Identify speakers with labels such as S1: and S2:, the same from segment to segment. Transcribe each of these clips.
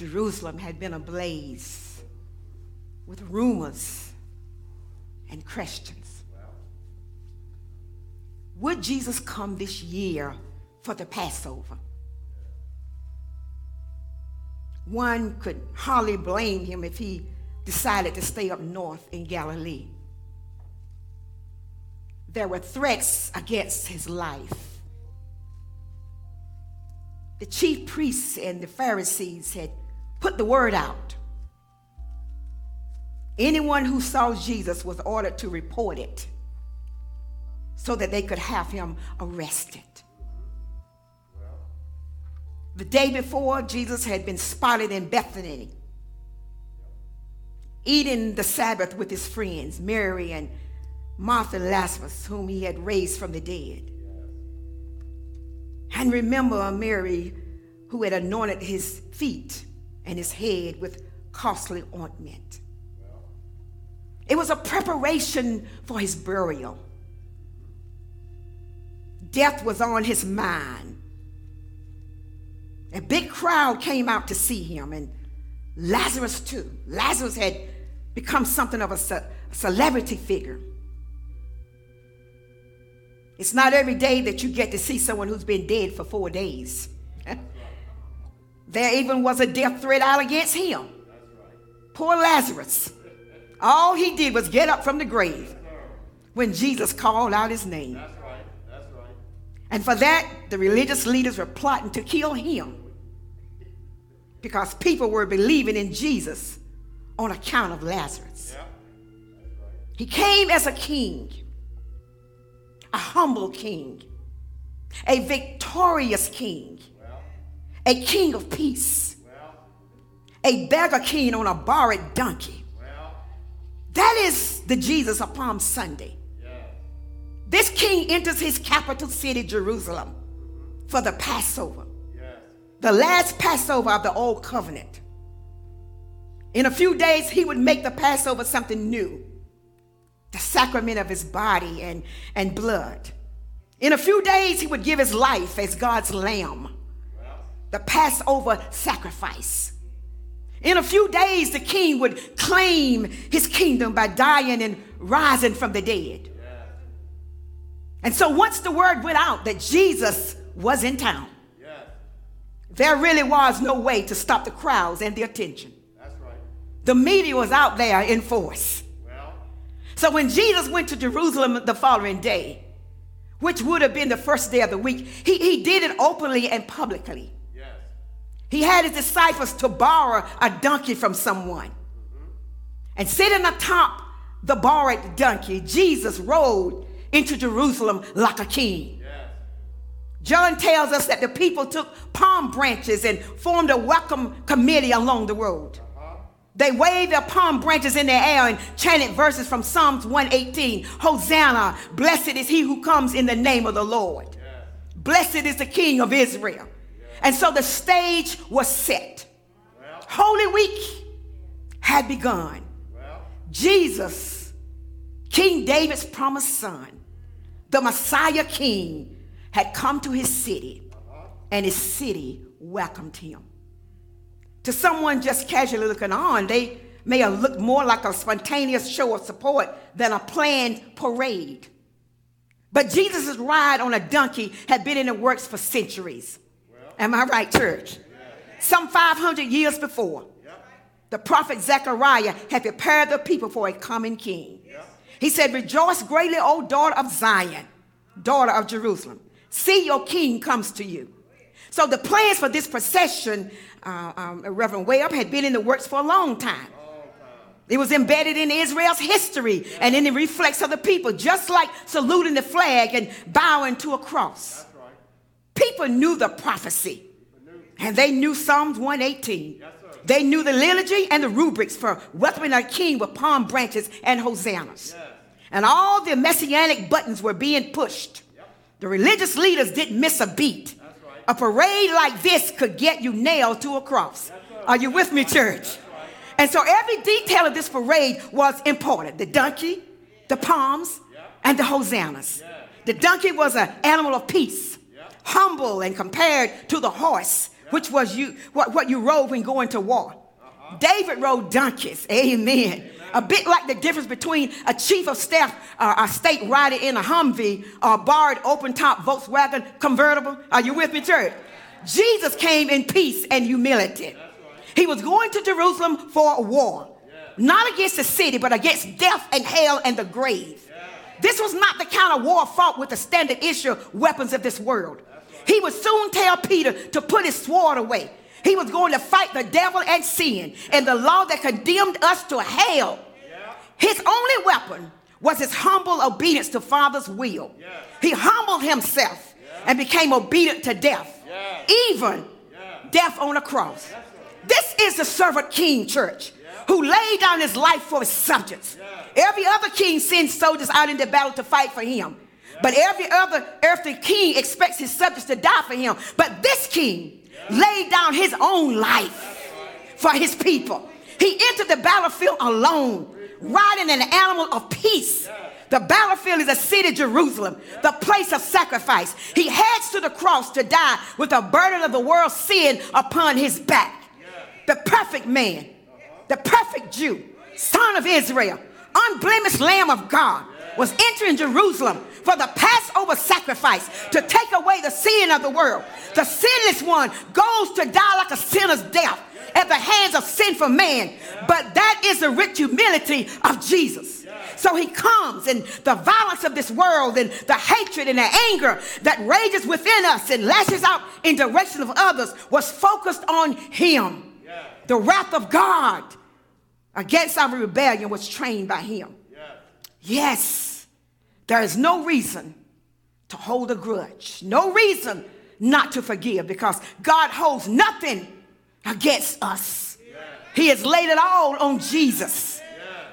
S1: Jerusalem had been ablaze with rumors and questions. Would Jesus come this year for the Passover? One could hardly blame him if he decided to stay up north in Galilee. There were threats against his life. The chief priests and the Pharisees had put the word out. Anyone who saw Jesus was ordered to report it so that they could have him arrested. The day before, Jesus had been spotted in Bethany, eating the Sabbath with his friends, Mary and Martha and Lazarus, whom he had raised from the dead. And remember Mary, who had anointed his feet and his head with costly ointment. It was a preparation for his burial. Death was on his mind. A big crowd came out to see him, and Lazarus too. Lazarus had become something of a ce- celebrity figure. It's not every day that you get to see someone who's been dead for four days. There even was a death threat out against him. Poor Lazarus. All he did was get up from the grave when Jesus called out his name. That's right. That's right. And for that, the religious leaders were plotting to kill him because people were believing in Jesus on account of Lazarus. Yeah. Right. He came as a king, a humble king, a victorious king, a king of peace, well, a beggar king on a borrowed donkey. Well, that is the Jesus of Palm Sunday. Yeah. This king enters his capital city, Jerusalem, for the Passover the last Passover of the old covenant. In a few days, he would make the Passover something new the sacrament of his body and, and blood. In a few days, he would give his life as God's lamb, the Passover sacrifice. In a few days, the king would claim his kingdom by dying and rising from the dead. And so, once the word went out that Jesus was in town, there really was no way to stop the crowds and the attention. That's right. The media was out there in force. Well. So when Jesus went to Jerusalem the following day, which would have been the first day of the week, he, he did it openly and publicly. He had his disciples to borrow a donkey from someone. And sitting atop the borrowed donkey, Jesus rode into Jerusalem like a king. John tells us that the people took palm branches and formed a welcome committee along the road. They waved their palm branches in the air and chanted verses from Psalms 118 Hosanna, blessed is he who comes in the name of the Lord. Blessed is the King of Israel. And so the stage was set. Well. Holy Week had begun. Well. Jesus, King David's promised son, the Messiah King, had come to his city, and his city welcomed him. To someone just casually looking on, they may have looked more like a spontaneous show of support than a planned parade. But Jesus' ride on a donkey had been in the works for centuries. Am I right, church? Some 500 years before, the prophet Zechariah had prepared the people for a coming king. He said, Rejoice greatly, O daughter of Zion, daughter of Jerusalem. See, your king comes to you. So the plans for this procession, uh, um, Reverend Webb, had been in the works for a long time. It was embedded in Israel's history and in the reflex of the people, just like saluting the flag and bowing to a cross. People knew the prophecy, and they knew Psalms 118. They knew the liturgy and the rubrics for welcoming a king with palm branches and hosannas. And all the messianic buttons were being pushed. The religious leaders didn't miss a beat. Right. A parade like this could get you nailed to a cross. Are you with me, church? And so every detail of this parade was important the donkey, the palms, and the hosannas. The donkey was an animal of peace, humble and compared to the horse, which was you what, what you rode when going to war. David rode donkeys. Amen. A bit like the difference between a chief of staff, uh, a state rider in a Humvee or a barred open top Volkswagen convertible. Are you with me, church? Jesus came in peace and humility. He was going to Jerusalem for a war, not against the city, but against death and hell and the grave. This was not the kind of war fought with the standard issue weapons of this world. He would soon tell Peter to put his sword away he was going to fight the devil and sin and the law that condemned us to hell. Yeah. His only weapon was his humble obedience to Father's will. Yeah. He humbled himself yeah. and became obedient to death, even death on a cross. This is the servant king church who laid down his life for his subjects. Every other king sends soldiers out into battle to fight for him. But every other earthly king expects his subjects to die for him. But this king laid down his own life for his people. He entered the battlefield alone, riding an animal of peace. The battlefield is a city, Jerusalem, the place of sacrifice. He heads to the cross to die with the burden of the world's sin upon his back. The perfect man, the perfect Jew, son of Israel, unblemished Lamb of God, was entering Jerusalem for the Passover sacrifice to take away the sin of the world. The sinless one goes to die like a sinner's death at the hands of sinful man. But that is the rich humility of Jesus. So he comes, and the violence of this world, and the hatred and the anger that rages within us and lashes out in direction of others was focused on him. The wrath of God against our rebellion was trained by him. Yes. There is no reason to hold a grudge, no reason not to forgive because God holds nothing against us. He has laid it all on Jesus,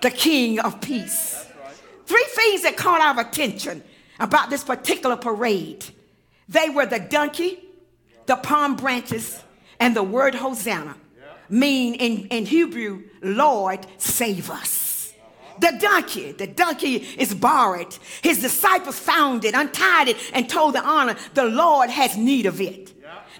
S1: the King of peace. Three things that caught our attention about this particular parade they were the donkey, the palm branches, and the word Hosanna, mean in, in Hebrew, Lord, save us. The donkey, the donkey is borrowed. His disciples found it, untied it, and told the owner, the Lord has need of it.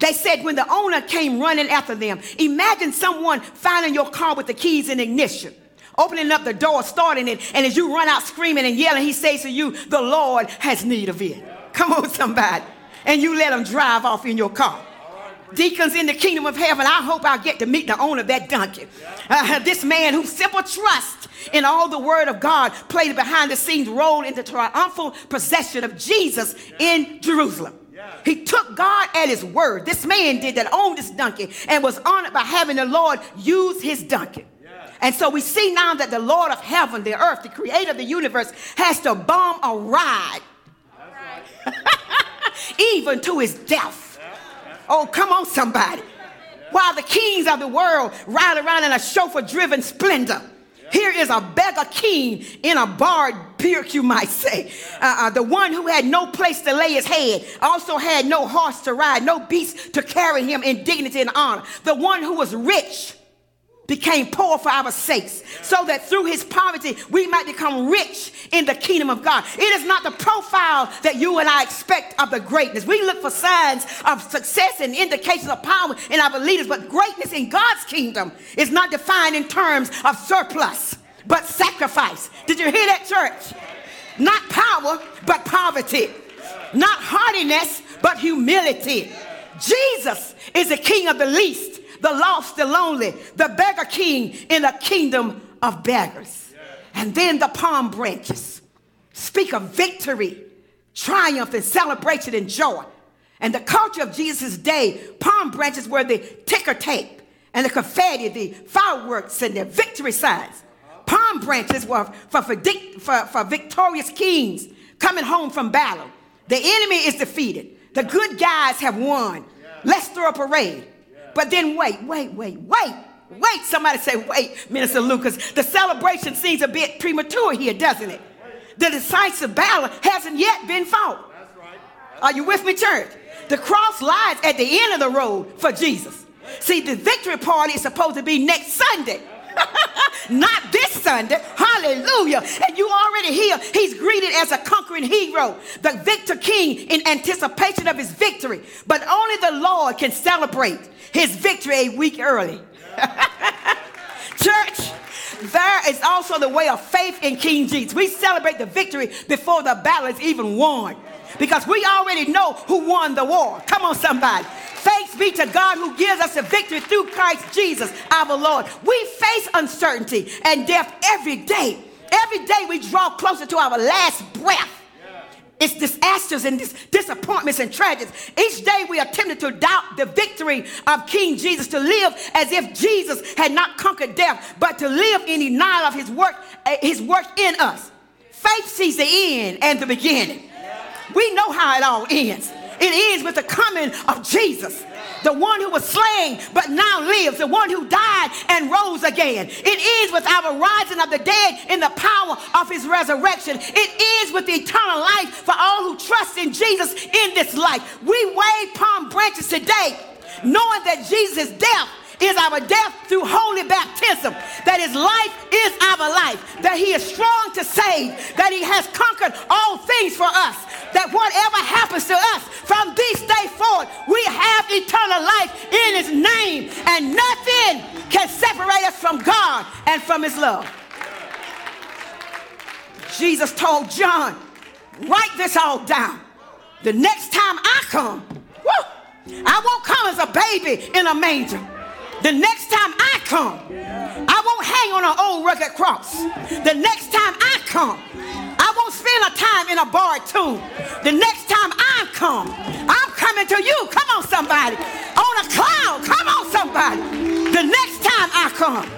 S1: They said when the owner came running after them, imagine someone finding your car with the keys in ignition, opening up the door, starting it, and as you run out screaming and yelling, he says to you, the Lord has need of it. Come on, somebody. And you let him drive off in your car deacons in the kingdom of heaven. I hope I'll get to meet the owner of that donkey. Uh, this man who simple trust in all the word of God played behind the scenes role in the triumphal procession of Jesus in Jerusalem. He took God at his word. This man did that, owned this donkey, and was honored by having the Lord use his donkey. And so we see now that the Lord of heaven, the earth, the creator of the universe, has to bomb a ride, right. even to his death. Oh, come on, somebody. While the kings of the world ride around in a chauffeur driven splendor. Here is a beggar king in a barred pirk, you might say. Uh, uh, the one who had no place to lay his head, also had no horse to ride, no beast to carry him in dignity and honor. The one who was rich became poor for our sakes, so that through his poverty we might become rich in the kingdom of God. It is not the profile that you and I expect of the greatness. We look for signs of success and indications of power in our leaders, but greatness in God's kingdom is not defined in terms of surplus, but sacrifice. Did you hear that, church? Not power, but poverty. Not hardiness, but humility. Jesus is the king of the least the lost, the lonely, the beggar king in a kingdom of beggars. And then the palm branches speak of victory, triumph, and celebration and joy. And the culture of Jesus' day, palm branches were the ticker tape and the confetti, the fireworks, and the victory signs. Uh-huh. Palm branches were for, for, for, for victorious kings coming home from battle. The enemy is defeated. The good guys have won. Let's throw a parade. But then wait, wait, wait, wait. Wait, somebody say, wait, Minister Lucas. The celebration seems a bit premature here, doesn't it? The decisive battle hasn't yet been fought. Are you with me, church? The cross lies at the end of the road for Jesus. See, the victory party is supposed to be next Sunday. Not this Sunday. Hallelujah. And you already here. He's greeted as a conquering hero, the victor king in anticipation of his victory. But only the Lord can celebrate his victory a week early. Church, there is also the way of faith in King Jesus. We celebrate the victory before the battle is even won because we already know who won the war. Come on, somebody. Thanks be to God who gives us the victory through Christ Jesus, our Lord. We face uncertainty and death every day. Every day we draw closer to our last breath. It's disasters and dis- disappointments and tragedies. Each day we attempted to doubt the victory of King Jesus, to live as if Jesus had not conquered death, but to live in denial of his work, uh, his work in us. Faith sees the end and the beginning. We know how it all ends. It ends with the coming of Jesus the one who was slain but now lives, the one who died and rose again. It ends with our rising of the dead in the power of his resurrection. It ends with the eternal life for all who trust in Jesus in this life. We wave palm branches today, knowing that Jesus' death is our death through holy baptism, that his life is our life, that he is strong to save, that he has conquered all things for us, that whatever happens to us from this day forward, we have eternal life in his name, and nothing can separate us from God and from his love. Jesus told John, write this all down. The next time I come, woo, I won't come as a baby in a manger. The next time I come, I won't hang on an old rugged cross. The next time I come, I won't spend a time in a bar too. The next time I come, I'm coming to you. Come on, somebody. On a cloud. Come on, somebody. The next time I come,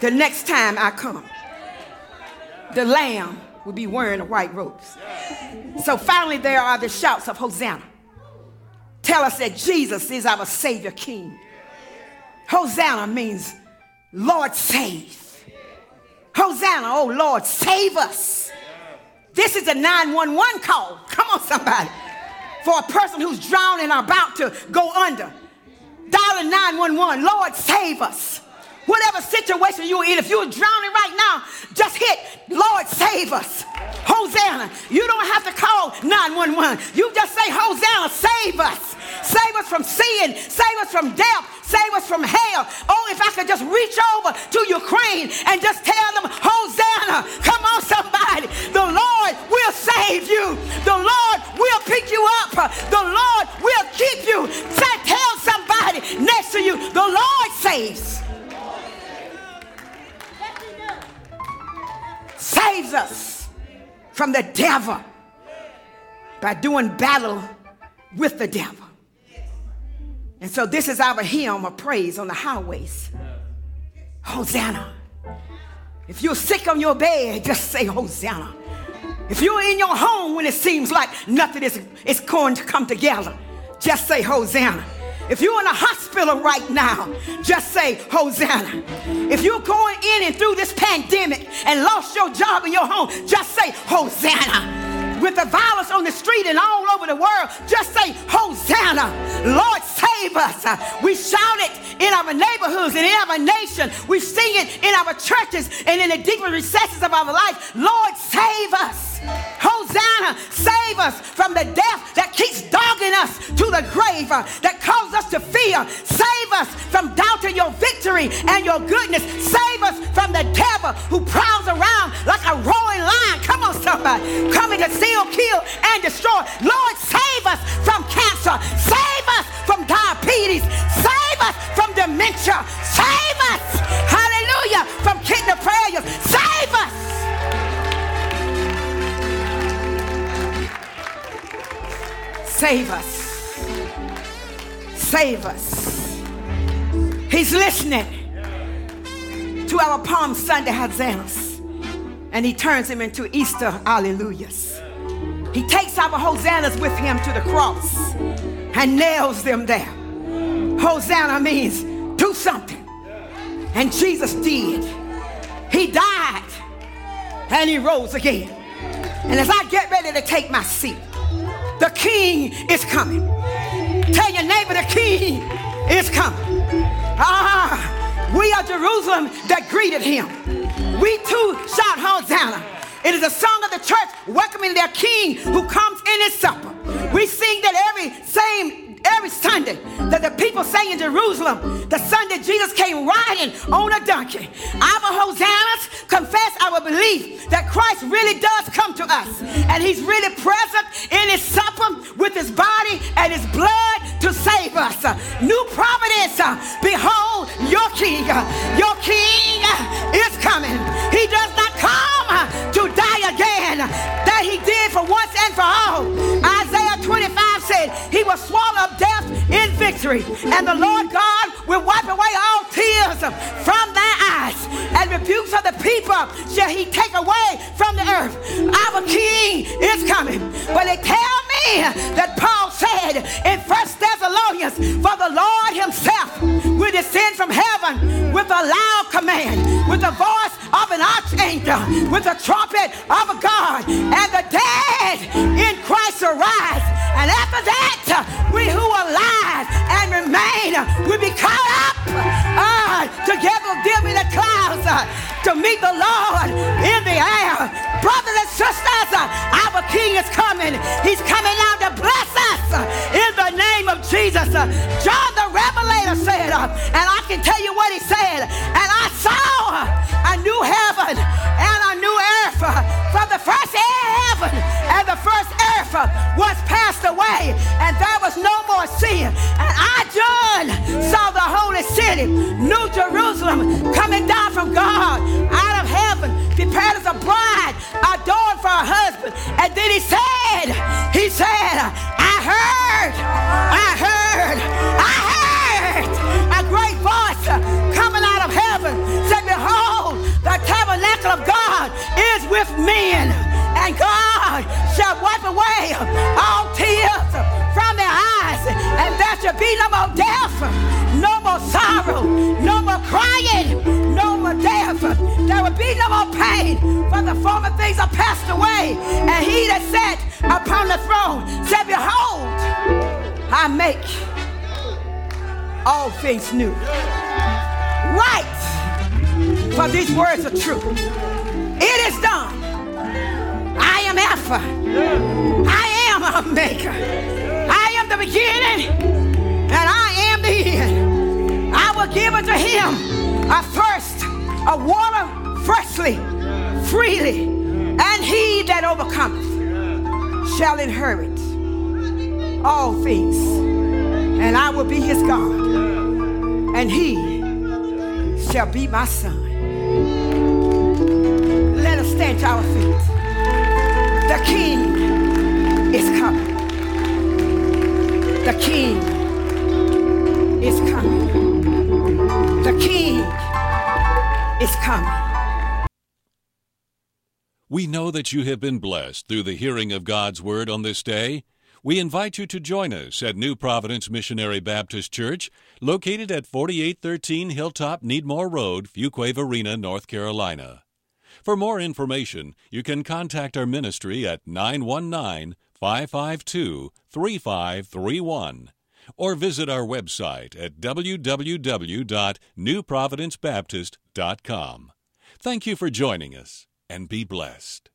S1: the next time I come, the lamb will be wearing the white robes. So finally, there are the shouts of Hosanna tell us that Jesus is our Savior King. Hosanna means Lord save. Hosanna, oh Lord, save us. This is a 911 call. Come on, somebody. For a person who's drowning or about to go under. Dialing 911, Lord, save us. Whatever situation you're in, if you're drowning right now, just hit, Lord, save us. Hosanna. You don't have to call 911. You just say, Hosanna, save us. Save us from sin. Save us from death. Save us from hell. Oh, if I could just reach over to Ukraine and just tell them, Hosanna. Come on, somebody. The Lord will save you. The Lord will pick you up. The Lord will keep you. Tell somebody next to you, the Lord saves. Saves us from the devil by doing battle with the devil. And so this is our hymn of praise on the highways. Hosanna. If you're sick on your bed, just say Hosanna. If you're in your home when it seems like nothing is, is going to come together, just say Hosanna. If you're in a hospital right now, just say Hosanna. If you're going in and through this pandemic and lost your job in your home, just say Hosanna with the violence on the street and all over the world, just say, Hosanna. Lord, save us. We shout it in our neighborhoods and in our nation. We sing it in our churches and in the deeper recesses of our life. Lord, save us. Save us from the death that keeps dogging us to the grave, uh, that causes us to fear. Save us from doubting your victory and your goodness. Save us from the devil who prowls around like a roaring lion. Come on, somebody. Coming to steal, kill, and destroy. Lord, save us from cancer. Save us from diabetes. Save us from dementia. Save us. Save us. He's listening to our Palm Sunday hosannas. And he turns him into Easter alleluias. He takes our hosannas with him to the cross and nails them there. Hosanna means do something. And Jesus did. He died and he rose again. And as I get ready to take my seat, the king is coming. Tell your neighbor the king is coming. Ah, we are Jerusalem that greeted him. We too shout Hosanna. It is a song of the church welcoming their king who comes in his supper. We sing that every same every Sunday that the people say in Jerusalem, the Sunday Jesus came riding on a donkey. Our hosannas confess our belief that Christ really does come to us and he's really present in his supper with his body and his blood to save us. New providence, uh, behold your king. Uh, your king uh, is coming. He does not come to die again that he did for once and for all. Isaiah 25 said he will swallow up death in victory. And the Lord God will wipe away all tears from thy eyes. And rebukes of the people shall he take away from the earth. Our King is coming. But they tell me that Paul said in First Thessalonians, for the Lord himself will descend from heaven with a loud command, with the voice of an archangel, with the trumpet of a God, and the dead in Christ arise. And after that, we who will be caught up uh, together with in the clouds uh, to meet the Lord in the air. Brothers and sisters, uh, our King is coming. He's coming out to bless us uh, in the name of Jesus. Uh, John the Revelator said, uh, and I can tell you what he said, passed away, and there was no more sin. And I, John, saw the holy city, New Jerusalem, coming down from God out of heaven, prepared as a bride, adorned for her husband. And then he said, he said, I heard, I heard, I heard a great voice coming out of heaven. Said, behold, the tabernacle of God is with men, and God there shall be no more death, no more sorrow, no more crying, no more death. There will be no more pain, for the former things are passed away. And he that sat upon the throne said, Behold, I make all things new. Right, for these words are true. It is done. I am Alpha. I am Omega. I am the beginning freshly, freely, and he that overcometh shall inherit all things. And I will be his God, and he shall be my son. Let us stand to our feet. The king is coming. The king is coming. The king is coming.
S2: We know that you have been blessed through the hearing of God's Word on this day. We invite you to join us at New Providence Missionary Baptist Church, located at 4813 Hilltop Needmore Road, Fuquay-Varina, North Carolina. For more information, you can contact our ministry at 919 552 3531 or visit our website at www.newprovidencebaptist.com. Thank you for joining us and be blessed.